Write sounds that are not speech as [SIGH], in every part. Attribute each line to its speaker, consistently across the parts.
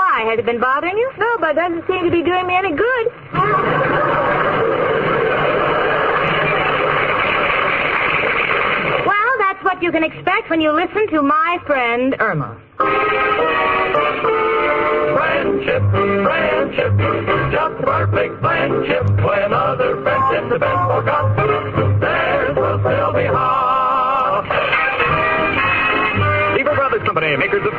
Speaker 1: Why? Has it been bothering you? No, but it doesn't seem to be doing me any good. well, that's what you can expect when you listen to my friend Irma.
Speaker 2: Friendship, friendship, just perfect friendship. When other friendships have been forgot,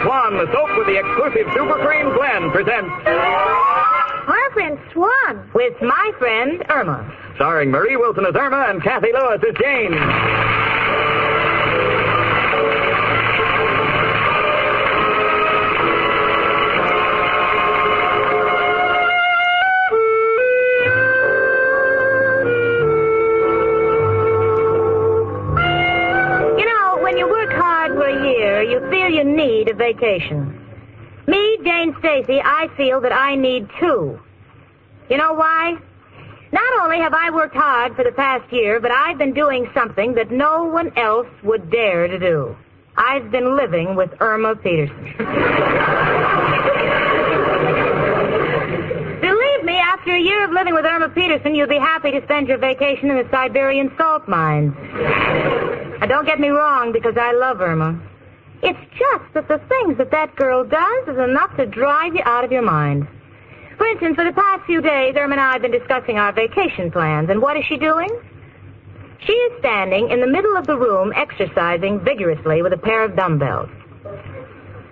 Speaker 3: Swan, the soap with the exclusive Super Cream blend, presents
Speaker 1: Our friend Swan with my friend Irma.
Speaker 3: starring Marie Wilson as Irma and Cathy Lewis as Jane.
Speaker 1: Vacation. Me, Jane Stacy, I feel that I need two. You know why? Not only have I worked hard for the past year, but I've been doing something that no one else would dare to do. I've been living with Irma Peterson. Believe me, after a year of living with Irma Peterson, you'll be happy to spend your vacation in the Siberian salt mines. Now, don't get me wrong, because I love Irma. It's just that the things that that girl does is enough to drive you out of your mind. For instance, for the past few days, Irma and I have been discussing our vacation plans, and what is she doing? She is standing in the middle of the room exercising vigorously with a pair of dumbbells.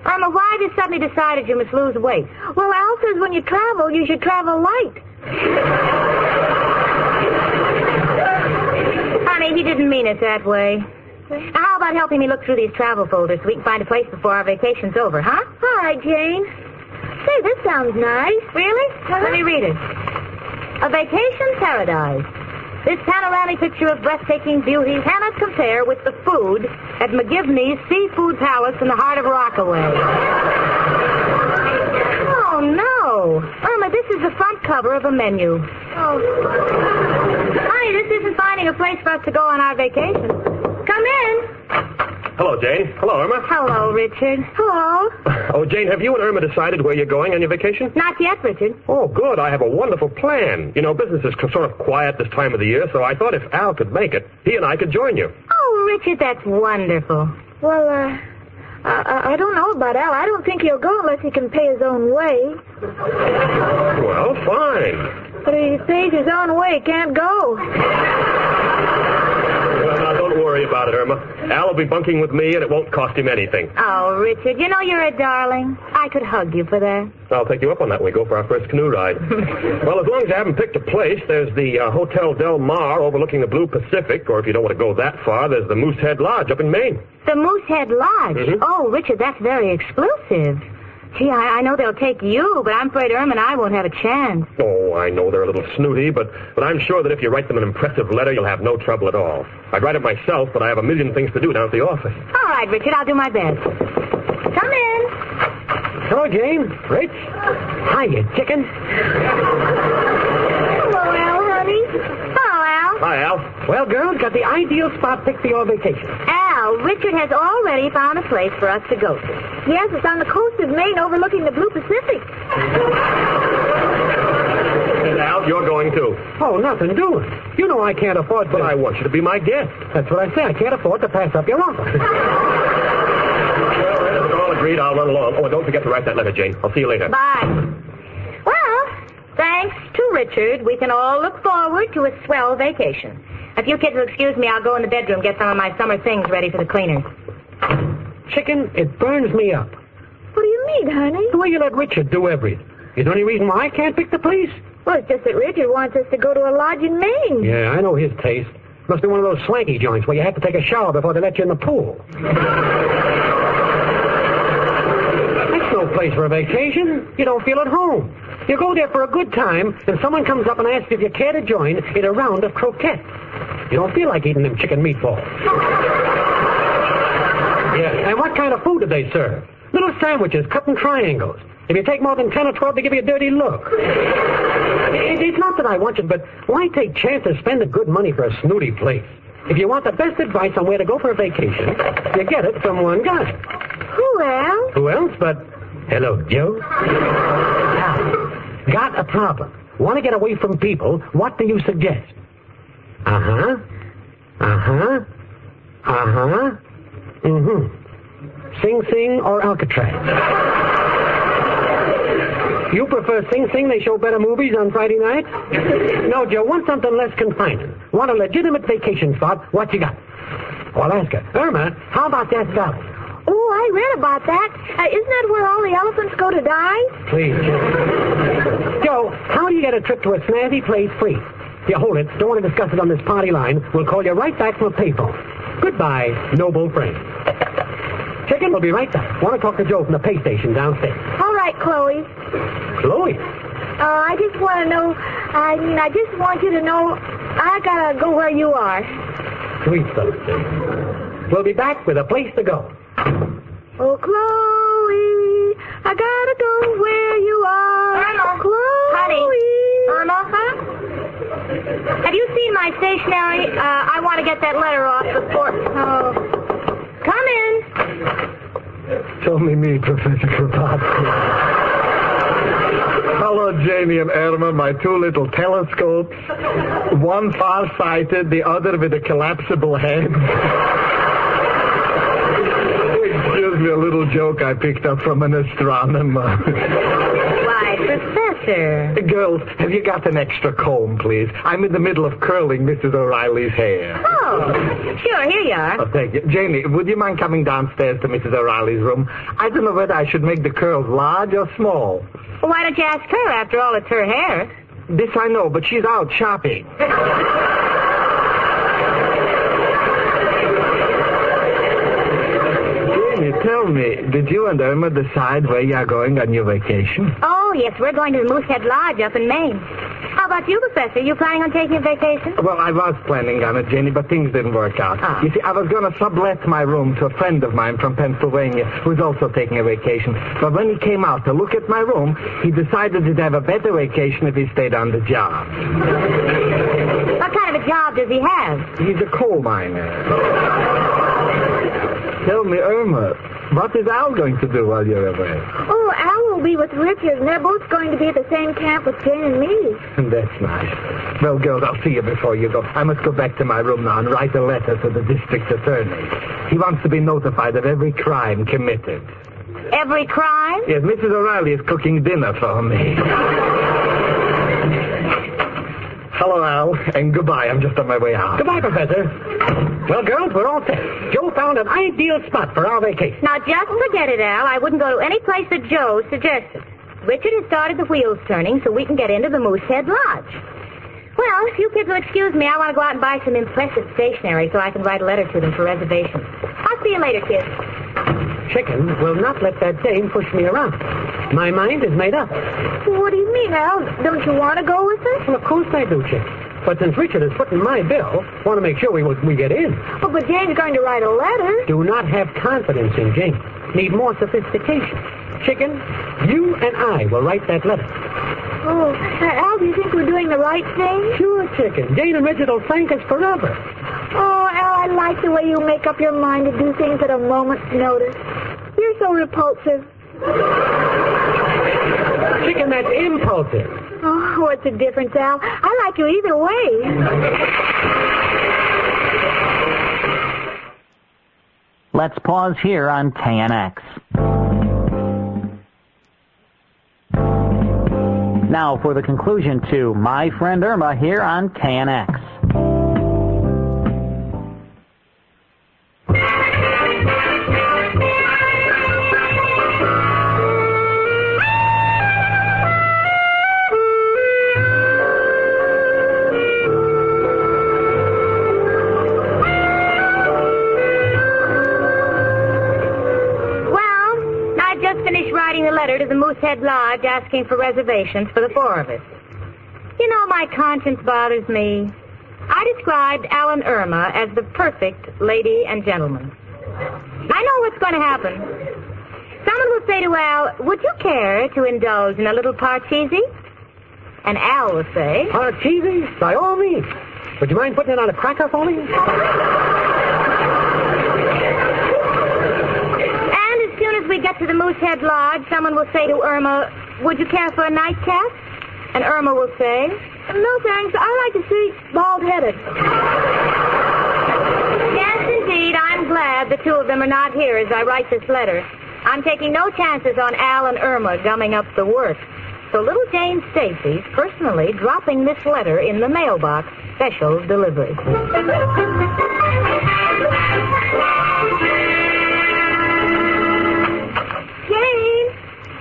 Speaker 1: Irma, why have you suddenly decided you must lose weight? Well, Al says when you travel, you should travel light. [LAUGHS] Honey, he didn't mean it that way. Now, how about helping me look through these travel folders so we can find a place before our vacation's over, huh? All right, Jane. Say, this sounds nice. Really? Uh-huh. Let me read it. A vacation paradise. This panoramic picture of breathtaking beauty cannot compare with the food at McGivney's Seafood Palace in the heart of Rockaway. Oh, no. Irma, this is the front cover of a menu. Oh. Honey, this isn't finding a place for us to go on our vacation. Come in.
Speaker 3: Hello, Jane. Hello, Irma.
Speaker 1: Hello, Richard. Hello. [LAUGHS]
Speaker 3: Oh, Jane, have you and Irma decided where you're going on your vacation?
Speaker 1: Not yet, Richard.
Speaker 3: Oh, good. I have a wonderful plan. You know, business is sort of quiet this time of the year, so I thought if Al could make it, he and I could join you.
Speaker 1: Oh, Richard, that's wonderful. Well, uh, I, I don't know about Al. I don't think he'll go unless he can pay his own way.
Speaker 3: Well, fine.
Speaker 1: But if he pays his own way, he can't go.
Speaker 3: Well, now, don't worry about it, Irma. Al will be bunking with me, and it won't cost him anything.
Speaker 1: Oh, Richard, you know you're a darling. I could hug you for that.
Speaker 3: I'll take you up on that when we go for our first canoe ride. [LAUGHS] well, as long as you haven't picked a place, there's the uh, Hotel Del Mar overlooking the Blue Pacific, or if you don't want to go that far, there's the Moosehead Lodge up in Maine.
Speaker 1: The Moosehead Lodge.
Speaker 3: Mhm.
Speaker 1: Oh, Richard, that's very exclusive. Gee, I, I know they'll take you, but I'm afraid Irma and I won't have a chance.
Speaker 3: Oh, I know they're a little snooty, but, but I'm sure that if you write them an impressive letter, you'll have no trouble at all. I'd write it myself, but I have a million things to do down at the office.
Speaker 1: All right, Richard, I'll do my best. Come in.
Speaker 3: Hello, Jane. Rich. Hi, you chicken.
Speaker 1: Hello, Al, honey. Hello, Al.
Speaker 3: Hi, Al. Well, girls, got the ideal spot picked for your vacation.
Speaker 1: Al, Richard has already found a place for us to go to. Yes, it's on the coast of Maine overlooking the Blue Pacific.
Speaker 3: And Al, You're going too.
Speaker 4: Oh, nothing doing. You know I can't afford to.
Speaker 3: But I want you to be my guest.
Speaker 4: That's what I say. I can't afford to pass up your offer. [LAUGHS]
Speaker 3: Well, if we're all agreed, I'll run along. Oh, and don't forget to write that letter, Jane. I'll see you later.
Speaker 1: Bye. To Richard, we can all look forward to a swell vacation. If you kids will excuse me, I'll go in the bedroom, get some of my summer things ready for the cleaners.
Speaker 4: Chicken, it burns me up.
Speaker 1: What do you mean, honey?
Speaker 4: The way you let Richard do everything. Is there any reason why I can't pick the place?
Speaker 1: Well, it's just that Richard wants us to go to a lodge in Maine.
Speaker 4: Yeah, I know his taste. Must be one of those swanky joints where you have to take a shower before they let you in the pool. [LAUGHS] That's no place for a vacation. You don't feel at home. You go there for a good time, and someone comes up and asks if you care to join in a round of croquettes. You don't feel like eating them chicken meatballs. yeah, and what kind of food do they serve? Little sandwiches cut in triangles. If you take more than 10 or 12, they give you a dirty look. It- it's not that I want you, but why take chances spending good money for a snooty place? If you want the best advice on where to go for a vacation, you get it from one guy.
Speaker 1: Who else?
Speaker 4: Who else but... Hello, Joe. Got a problem. Want to get away from people. What do you suggest? Uh-huh. Uh-huh. Uh-huh. Mm-hmm. Sing Sing or Alcatraz? You prefer Sing Sing? They show better movies on Friday night? No, Joe, want something less confining. Want a legitimate vacation spot? What you got? Her. Irma, how about that valley?
Speaker 1: Oh, I read about that. Uh, isn't that where all the elephants go to die?
Speaker 4: Please, Joe. How do you get a trip to a snazzy place free? Here, hold it. Don't want to discuss it on this party line. We'll call you right back from a payphone. Goodbye, noble friend. Chicken, we'll be right back. Want to talk to Joe from the pay station downstairs.
Speaker 1: All right, Chloe.
Speaker 4: Chloe.
Speaker 1: Uh, I just want to know. I mean, I just want you to know. I gotta go where you are.
Speaker 4: Sweet stuff, Chicken. We'll be back with a place to go.
Speaker 1: Oh, Chloe, I gotta go where you are.
Speaker 5: Irma.
Speaker 1: Chloe.
Speaker 5: Honey. Irma, huh?
Speaker 1: Have you seen my stationery? Uh, I want to get that letter off before. Oh. Come in.
Speaker 6: It's only me, Professor Kropotkin. Hello, Janie and Irma, my two little telescopes. One far-sighted, the other with a collapsible head. [LAUGHS] Excuse me, a little joke I picked up from an astronomer.
Speaker 1: Why, Professor.
Speaker 6: Girls, have you got an extra comb, please? I'm in the middle of curling Mrs. O'Reilly's hair.
Speaker 1: Oh, sure, here you are.
Speaker 6: Oh, thank you. Janie, would you mind coming downstairs to Mrs. O'Reilly's room? I don't know whether I should make the curls large or small.
Speaker 1: Well, why don't you ask her? After all, it's her hair.
Speaker 6: This I know, but she's out shopping. [LAUGHS] tell me, did you and Irma decide where you are going on your vacation?
Speaker 1: Oh, yes, we're going to the Moosehead Lodge up in Maine. How about you, Professor? You planning on taking a vacation?
Speaker 6: Well, I was planning on it, Jenny, but things didn't work out.
Speaker 1: Ah.
Speaker 6: You see, I was going to sublet my room to a friend of mine from Pennsylvania who's also taking a vacation. But when he came out to look at my room, he decided he'd have a better vacation if he stayed on the job.
Speaker 1: What kind of a job does he have?
Speaker 6: He's a coal miner. Tell me, Irma, what is Al going to do while you're away?
Speaker 1: Oh, Al will be with Richard, and they're both going to be at the same camp with Jane and me. [LAUGHS]
Speaker 6: That's nice. Well, girls, I'll see you before you go. I must go back to my room now and write a letter to the district attorney. He wants to be notified of every crime committed.
Speaker 1: Every crime?
Speaker 6: Yes, Mrs. O'Reilly is cooking dinner for me. [LAUGHS] Hello, Al, and goodbye. I'm just on my way out.
Speaker 4: Goodbye, Professor. Well, girls, we're all set. Joe found an ideal spot for our vacation.
Speaker 1: Now, just forget it, Al. I wouldn't go to any place that Joe suggested. Richard has started the wheels turning so we can get into the Moosehead Lodge. Well, if you kids will excuse me, I want to go out and buy some impressive stationery so I can write a letter to them for reservations. I'll see you later, kids.
Speaker 4: Chicken will not let that dame push me around. My mind is made up.
Speaker 1: What do you mean, Al? Don't you want to go with us?
Speaker 4: Well, of course I do, Chick. But since Richard is footing my bill, want to make sure we we get in.
Speaker 1: Oh, but Jane's going to write a letter.
Speaker 4: Do not have confidence in Jane. Need more sophistication. Chicken, you and I will write that letter.
Speaker 1: Oh, Al, do you think we're doing the right thing?
Speaker 4: Sure, Chicken. Jane and Richard will thank us forever.
Speaker 1: Oh, Al, I like the way you make up your mind to do things at a moment's notice. You're so repulsive.
Speaker 4: Chicken, that's impulsive.
Speaker 5: What's the difference, Al? I like you either way.
Speaker 7: Let's pause here on KNX. Now for the conclusion to My Friend Irma here on KNX.
Speaker 1: The Lodge asking for reservations for the four of us. You know, my conscience bothers me. I described Al and Irma as the perfect lady and gentleman. I know what's going to happen. Someone will say to Al, would you care to indulge in a little parcheesi? And Al will say,
Speaker 4: Parcheesi? By all means. Would you mind putting it on a cracker for me?
Speaker 1: To the Moosehead Lodge, someone will say to Irma, would you care for a nightcap? And Irma will say, no thanks, I like to see bald-headed. Yes, indeed, I'm glad the two of them are not here as I write this letter. I'm taking no chances on Al and Irma gumming up the work. So little Jane Stacy's personally dropping this letter in the mailbox, special delivery.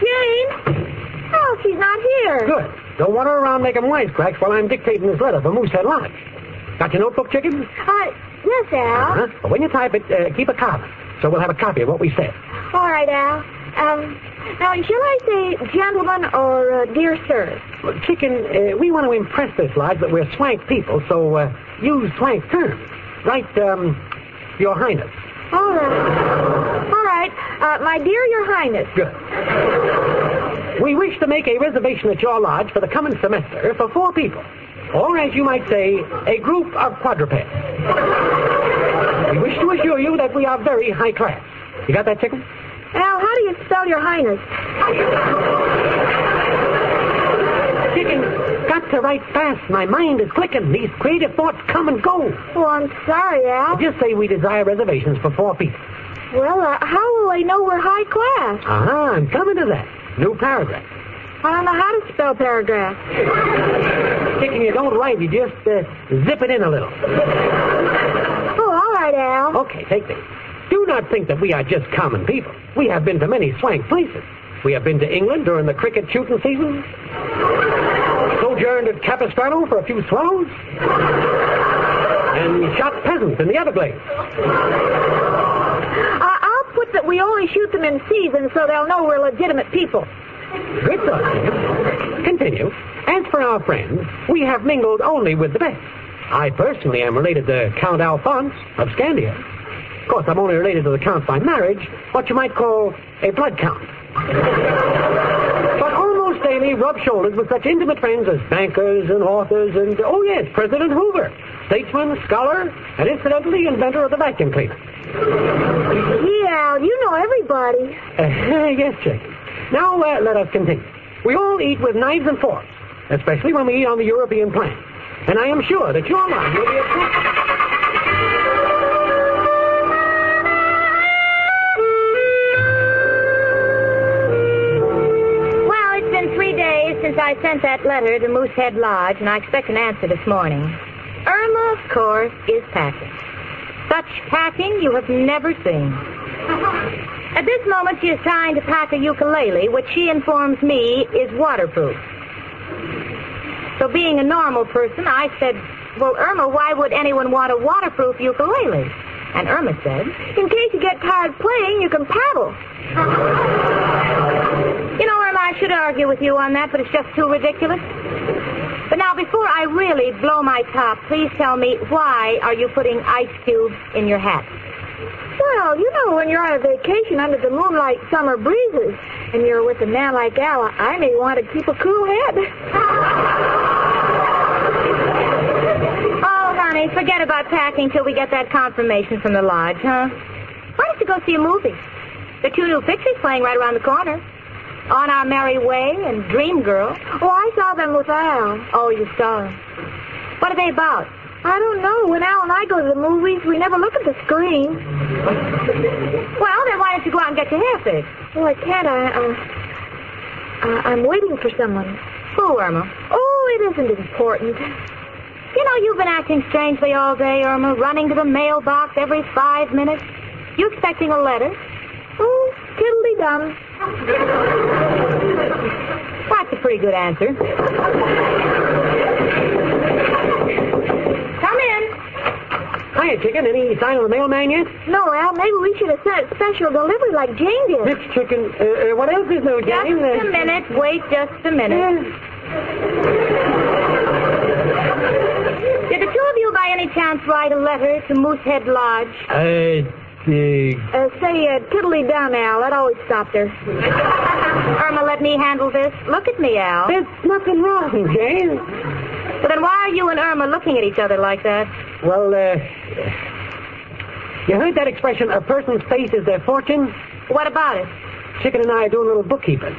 Speaker 1: Jane! Oh, she's not here.
Speaker 4: Good. Don't wander around making wisecracks while I'm dictating this letter for Moosehead Lodge. Got your notebook, chicken?
Speaker 5: Uh, yes, Al.
Speaker 4: Uh-huh. But when you type it, uh, keep a copy. So we'll have a copy of what we said.
Speaker 5: All right, Al. Um, now, shall I say gentlemen or uh, dear sir?
Speaker 4: Well, chicken, uh, we want to impress this lodge that we're swank people, so uh, use swank terms. Write, um, Your Highness.
Speaker 5: All right. Uh, my dear, Your Highness.
Speaker 4: We wish to make a reservation at your lodge for the coming semester for four people. Or, as you might say, a group of quadrupeds. We wish to assure you that we are very high class. You got that, chicken?
Speaker 5: Al, how do you spell Your Highness?
Speaker 4: Chicken, got to write fast. My mind is clicking. These creative thoughts come and go.
Speaker 5: Oh, I'm sorry, Al.
Speaker 4: Just say we desire reservations for four people.
Speaker 5: Well, uh, how they know we're high class?
Speaker 4: Uh-huh, I'm coming to that. New paragraph.
Speaker 5: I don't know how to spell paragraph.
Speaker 4: Chicken, you don't write. You just uh, zip it in a little. [LAUGHS]
Speaker 5: Oh, all right, Al.
Speaker 4: Okay, take this. Do not think that we are just common people. We have been to many swank places. We have been to England during the cricket shooting season. Sojourned at Capistrano for a few swallows. And shot peasants in the Everglades.
Speaker 5: Uh, That we only shoot them in season so they'll know we're legitimate people.
Speaker 4: Good thought. Continue. As for our friends, we have mingled only with the best. I personally am related to Count Alphonse of Scandia. Of course, I'm only related to the Count by marriage, what you might call a blood count. but almost daily rub shoulders with such intimate friends as bankers and authors and, oh yes, President Hoover, statesman, scholar, and incidentally inventor of the vacuum cleaner.
Speaker 5: Yeah, Al, you know everybody.
Speaker 4: Uh, [LAUGHS] yes, Chick. Now, uh, let us continue. We all eat with knives and forks, especially when we eat on the European plan. And I am sure that your mind will be a...
Speaker 1: Well, it's been three days since I sent that letter to Moosehead Lodge, and I expect an answer this morning. Irma, of course, is packing. Such packing you have never seen. At this moment, she is trying to pack a ukulele, which she informs me is waterproof. So being a normal person, I said, well, Irma, why would anyone want a waterproof ukulele? And Irma said,
Speaker 5: In case you get tired playing, you can paddle.
Speaker 1: you know, Irma, I should argue with you on that, but it's just too ridiculous. But now, before I really blow my top, please tell me, why are you putting ice cubes in your hat?
Speaker 5: Well, you know, when you're on a vacation under the moonlight summer breezes and you're with a man like Al, I may want to keep a cool head. [LAUGHS]
Speaker 1: Oh, honey, forget about packing till we get that confirmation from the lodge, huh? Why don't you go see a movie? There are two new pictures playing right around the corner. On Our Merry Way and Dream Girl.
Speaker 5: Oh, I saw them with Al.
Speaker 1: Oh, you saw them. What are they about?
Speaker 5: I don't know. When Al and I go to the movies, we never look at the screen.
Speaker 1: Well, then why don't you go out and get your hair fixed?
Speaker 5: Oh, I can't. I, uh, uh, I'm waiting for someone.
Speaker 1: Who, Irma?
Speaker 5: Oh, it isn't important.
Speaker 1: You know, you've been acting strangely all day, Irma, running to the mailbox every five minutes. You expecting a letter?
Speaker 5: Oh, tiddly dum.
Speaker 1: That's a pretty good answer. Come in.
Speaker 4: Hiya, chicken. Any sign of the mailman yet?
Speaker 5: No, Al, maybe we should have sent special delivery like Jane did.
Speaker 4: This chicken. Uh, uh, what else is new,
Speaker 1: Just
Speaker 4: Jane?
Speaker 1: a minute. Wait just a minute. Did the two of you by any chance write a letter to Moosehead Lodge?
Speaker 4: Uh, uh,
Speaker 5: Uh, say uh, tiddly dum, Al. That always stopped her.
Speaker 1: Irma, let me handle this. Look at me, Al.
Speaker 4: there's nothing wrong, Jane.
Speaker 1: Well, then why are you and Irma looking at each other like that?
Speaker 4: Well, uh, you heard that expression, a person's face is their fortune?
Speaker 1: What about it?
Speaker 4: Chicken and I are doing a little bookkeeping.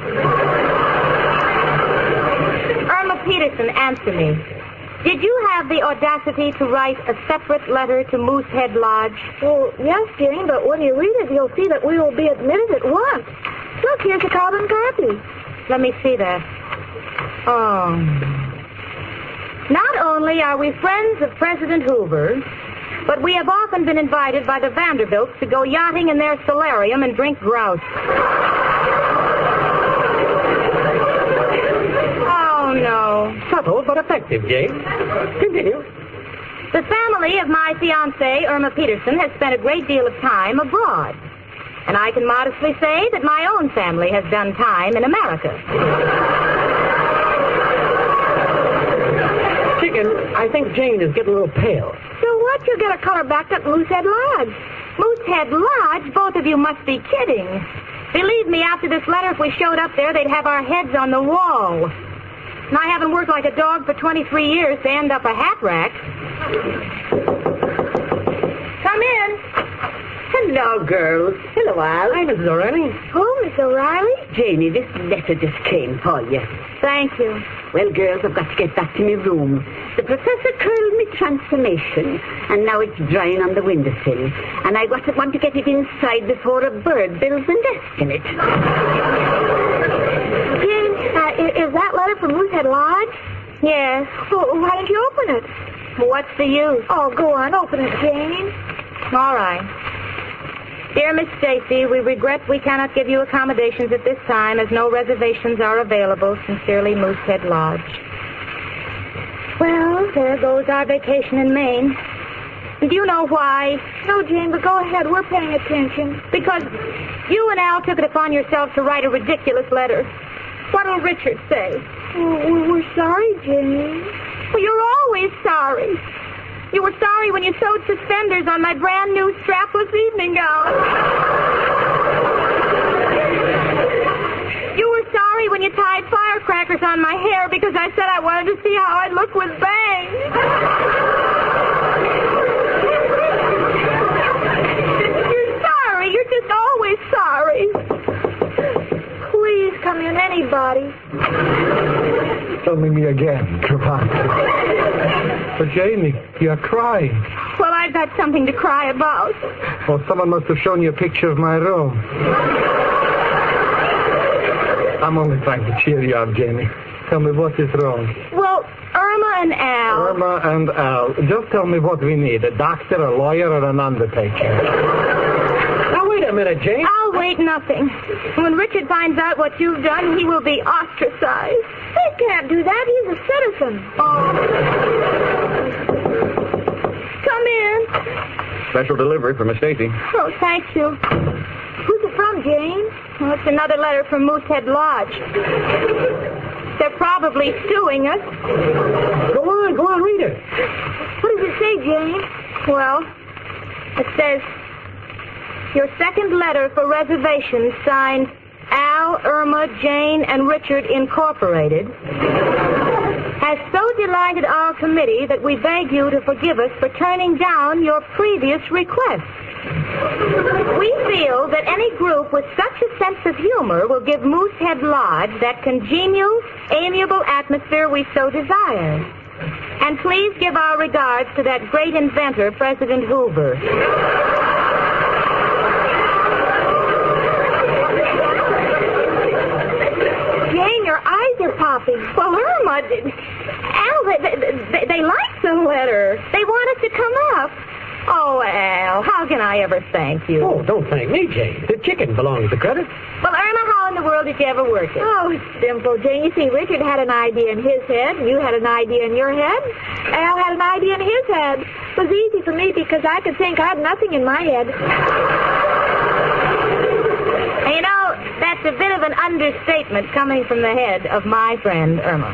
Speaker 1: Irma Peterson, answer me. Did you have the audacity to write a separate letter to Moosehead Lodge?
Speaker 5: Well, yes, Jane, but when you read it, you'll see that we will be admitted at once. Look, here's a carbon copy.
Speaker 1: Let me see that. Oh. Not only are we friends of President Hoover, but we have often been invited by the Vanderbilts to go yachting in their solarium and drink grouse.
Speaker 4: Subtle but effective, Jane. Continue.
Speaker 1: The family of my fiancée, Irma Peterson, has spent a great deal of time abroad. And I can modestly say that my own family has done time in America.
Speaker 4: Chicken, I think Jane is getting a little pale.
Speaker 5: So what? You get a color backed up Moosehead Lodge.
Speaker 1: Moosehead Lodge? Both of you must be kidding. Believe me, after this letter, if we showed up there, they'd have our heads on the wall. And I haven't worked like a dog for 23 years to end up a hat rack. Come in.
Speaker 8: Hello, girls. Hello, Al.
Speaker 4: Hi, Mrs. O'Reilly.
Speaker 5: Oh, Miss O'Reilly?
Speaker 8: Janie, this letter just came for you.
Speaker 1: Thank you.
Speaker 8: Well, girls, I've got to get back to my room. The professor curled me transformation, and now it's drying on the windowsill. And I want to, want to get it inside before a bird builds a nest in it.
Speaker 5: Is that letter from Moosehead Lodge?
Speaker 1: Yes.
Speaker 5: Well, why don't you open it?
Speaker 1: What's the use?
Speaker 5: Oh, go on, open it, Jane.
Speaker 1: All right. Dear Miss Stacy, we regret we cannot give you accommodations at this time as no reservations are available. Sincerely, Moosehead Lodge. Well, there goes our vacation in Maine. Do you know why?
Speaker 5: No, Jane, but go ahead. We're paying attention.
Speaker 1: Because you and Al took it upon yourselves to write a ridiculous letter. What'll Richard say?
Speaker 5: Oh, we- we're sorry, Jane.
Speaker 1: Well, you're always sorry. You were sorry when you sewed suspenders on my brand new strapless evening gown. You were sorry when you tied firecrackers on my hair because I said I wanted to see how I'd look with bangs.
Speaker 5: Come in, anybody.
Speaker 6: Tell me me again, Trevante. But Janie, you're crying.
Speaker 1: Well, I've got something to cry about.
Speaker 6: Well, someone must have shown you a picture of my room. I'm only trying to cheer you up, Janie. Tell me what is wrong.
Speaker 1: Well, Irma and Al.
Speaker 6: Irma and Al, just tell me what we need. A doctor, a lawyer, or an undertaker.
Speaker 4: Now, wait a minute, Jane.
Speaker 1: I'll wait nothing. When Richard finds out what you've done, he will be ostracized.
Speaker 5: He can't do that. He's a citizen. Oh.
Speaker 1: Come in.
Speaker 3: Special delivery for Miss Stacy.
Speaker 1: Oh, thank you.
Speaker 5: Who's it from, Jane?
Speaker 1: Well, it's another letter from Moosehead Lodge. They're probably suing us.
Speaker 4: Go on, go on, read it.
Speaker 5: What does it say, Jane?
Speaker 1: Well, it says, your second letter for reservation signed Al, Irma, Jane, and Richard Incorporated has so delighted our committee that we beg you to forgive us for turning down your previous request. We feel that any group with such a sense of humor will give Moosehead Lodge that congenial, amiable atmosphere we so desire. And please give our regards to that great inventor, President Hoover.
Speaker 5: Jane, your eyes are popping.
Speaker 1: Well, Irma, Al, they, they, they like the letter. They want us to come up. Oh, Al, how can I ever thank you?
Speaker 4: Oh, don't thank me, Jane. The chicken belongs to credit.
Speaker 1: Well, Irma, how in the world did you ever work it?
Speaker 5: Oh, it's simple, Jane. You see, Richard had an idea in his head, and you had an idea in your head. Al had an idea in his head. It was easy for me because I could think. I had nothing in my head.
Speaker 1: And you know, that's a bit of an understatement coming from the head of my friend Irma.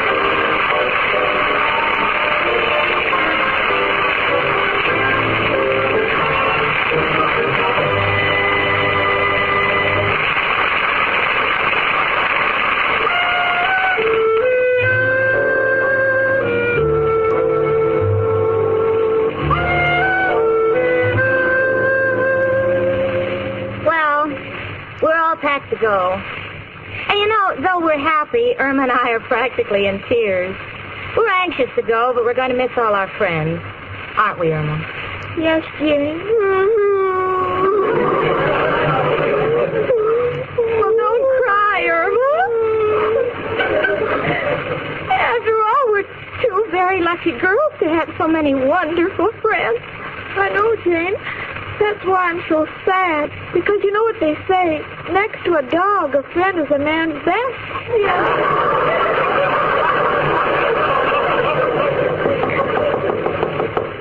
Speaker 1: I are practically in tears. We're anxious to go, but we're going to miss all our friends. Aren't we, Irma?
Speaker 5: Yes, Jane.
Speaker 1: Well, don't cry, Irma. After all, we're two very lucky girls to have so many wonderful friends.
Speaker 5: I know, Jane. That's why I'm so sad. Because you know what they say. Next to a dog, a friend is a man's best. Yes.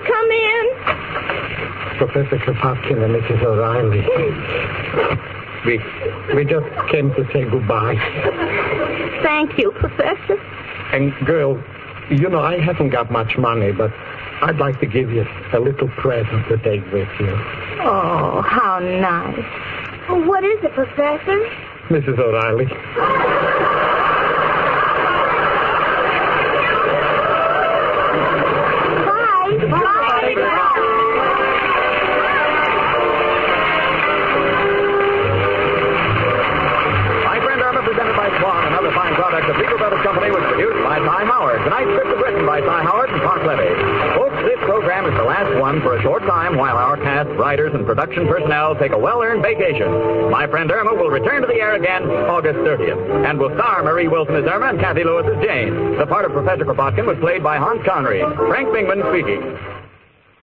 Speaker 1: Come in.
Speaker 6: Professor Kropotkin and Mrs. O'Reilly. We, we just came to say goodbye.
Speaker 1: Thank you, Professor.
Speaker 6: And girl, you know, I haven't got much money, but I'd like to give you a little present to take with you.
Speaker 1: Oh, how nice.
Speaker 5: What is it, Professor?
Speaker 6: Mrs. O'Reilly. [LAUGHS]
Speaker 9: production personnel take a well-earned vacation. My Friend Irma will return to the air again August 30th and will star Marie Wilson as Irma and Cathy Lewis as Jane. The part of Professor Kropotkin was played by Hans Conried. Frank Bingman speaking.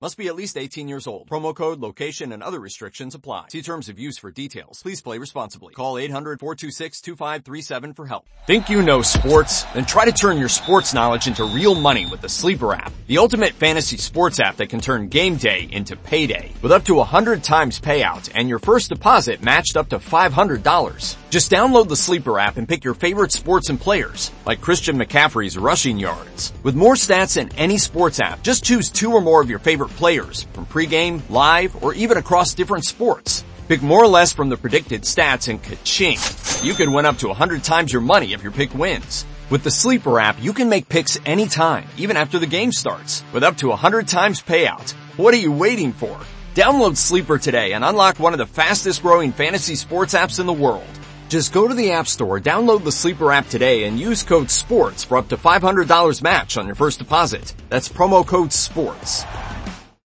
Speaker 10: Must be at least 18 years old. Promo code, location, and other restrictions apply. See terms of use for details. Please play responsibly. Call 800-426-2537 for help. Think you know sports? Then try to turn your sports knowledge into real money with the Sleeper app. The ultimate fantasy sports app that can turn game day into payday. With up to 100 times payout and your first deposit matched up to $500. Just download the Sleeper app and pick your favorite sports and players, like Christian McCaffrey's rushing yards. With more stats than any sports app, just choose two or more of your favorite players from pregame, live, or even across different sports. Pick more or less from the predicted stats and ka-ching. You could win up to 100 times your money if your pick wins. With the Sleeper app, you can make picks anytime, even after the game starts, with up to 100 times payout. What are you waiting for? Download Sleeper today and unlock one of the fastest growing fantasy sports apps in the world. Just go to the App Store, download the Sleeper app today, and use code SPORTS for up to $500 match on your first deposit. That's promo code SPORTS.